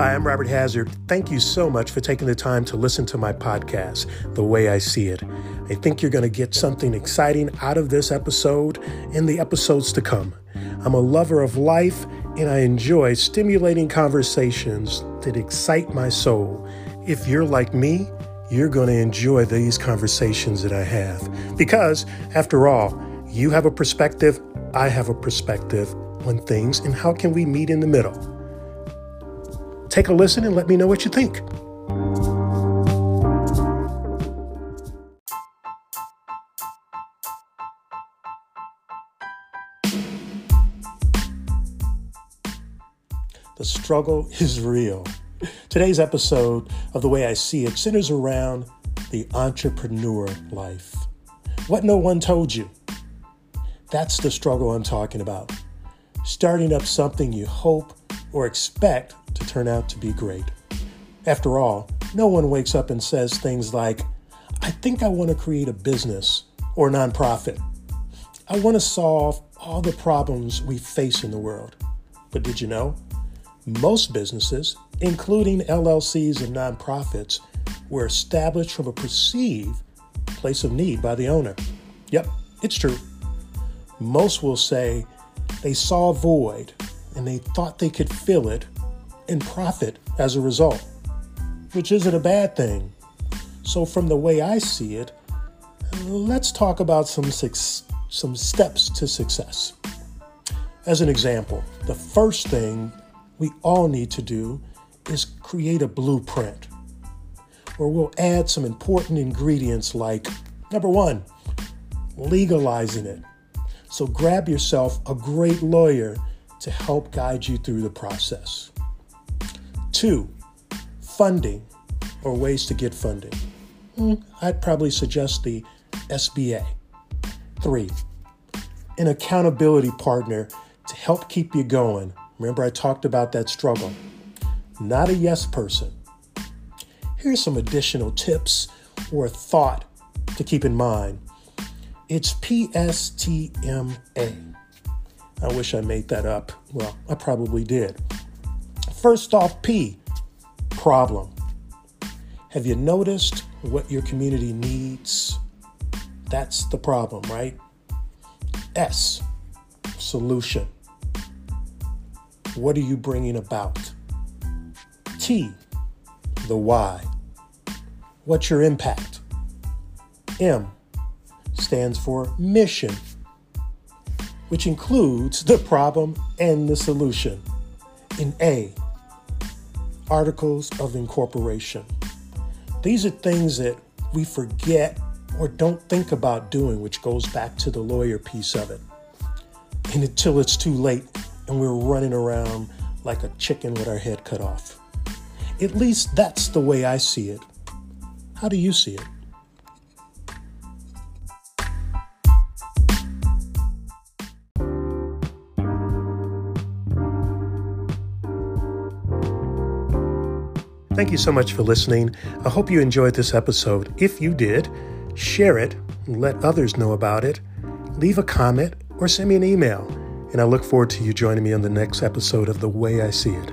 Hi, I'm Robert Hazzard. Thank you so much for taking the time to listen to my podcast, The Way I See It. I think you're going to get something exciting out of this episode and the episodes to come. I'm a lover of life and I enjoy stimulating conversations that excite my soul. If you're like me, you're going to enjoy these conversations that I have. Because, after all, you have a perspective, I have a perspective on things, and how can we meet in the middle? Take a listen and let me know what you think. The struggle is real. Today's episode of The Way I See It centers around the entrepreneur life. What no one told you. That's the struggle I'm talking about. Starting up something you hope or expect to turn out to be great. After all, no one wakes up and says things like, I think I want to create a business or nonprofit. I want to solve all the problems we face in the world. But did you know? Most businesses, including LLCs and nonprofits, were established from a perceived place of need by the owner. Yep, it's true. Most will say they saw a void and they thought they could fill it and profit as a result, which isn't a bad thing. So, from the way I see it, let's talk about some, some steps to success. As an example, the first thing we all need to do is create a blueprint where we'll add some important ingredients like number one, legalizing it. So grab yourself a great lawyer to help guide you through the process. Two, funding or ways to get funding. Hmm, I'd probably suggest the SBA. Three, an accountability partner to help keep you going. Remember, I talked about that struggle. Not a yes person. Here's some additional tips or thought to keep in mind. It's PSTMA. I wish I made that up. Well, I probably did. First off, P, problem. Have you noticed what your community needs? That's the problem, right? S, solution. What are you bringing about? T, the why. What's your impact? M stands for mission which includes the problem and the solution. In A, articles of incorporation. These are things that we forget or don't think about doing, which goes back to the lawyer piece of it. And until it's too late and we're running around like a chicken with our head cut off. At least that's the way I see it. How do you see it? Thank you so much for listening. I hope you enjoyed this episode. If you did, share it, let others know about it, leave a comment, or send me an email. And I look forward to you joining me on the next episode of The Way I See It.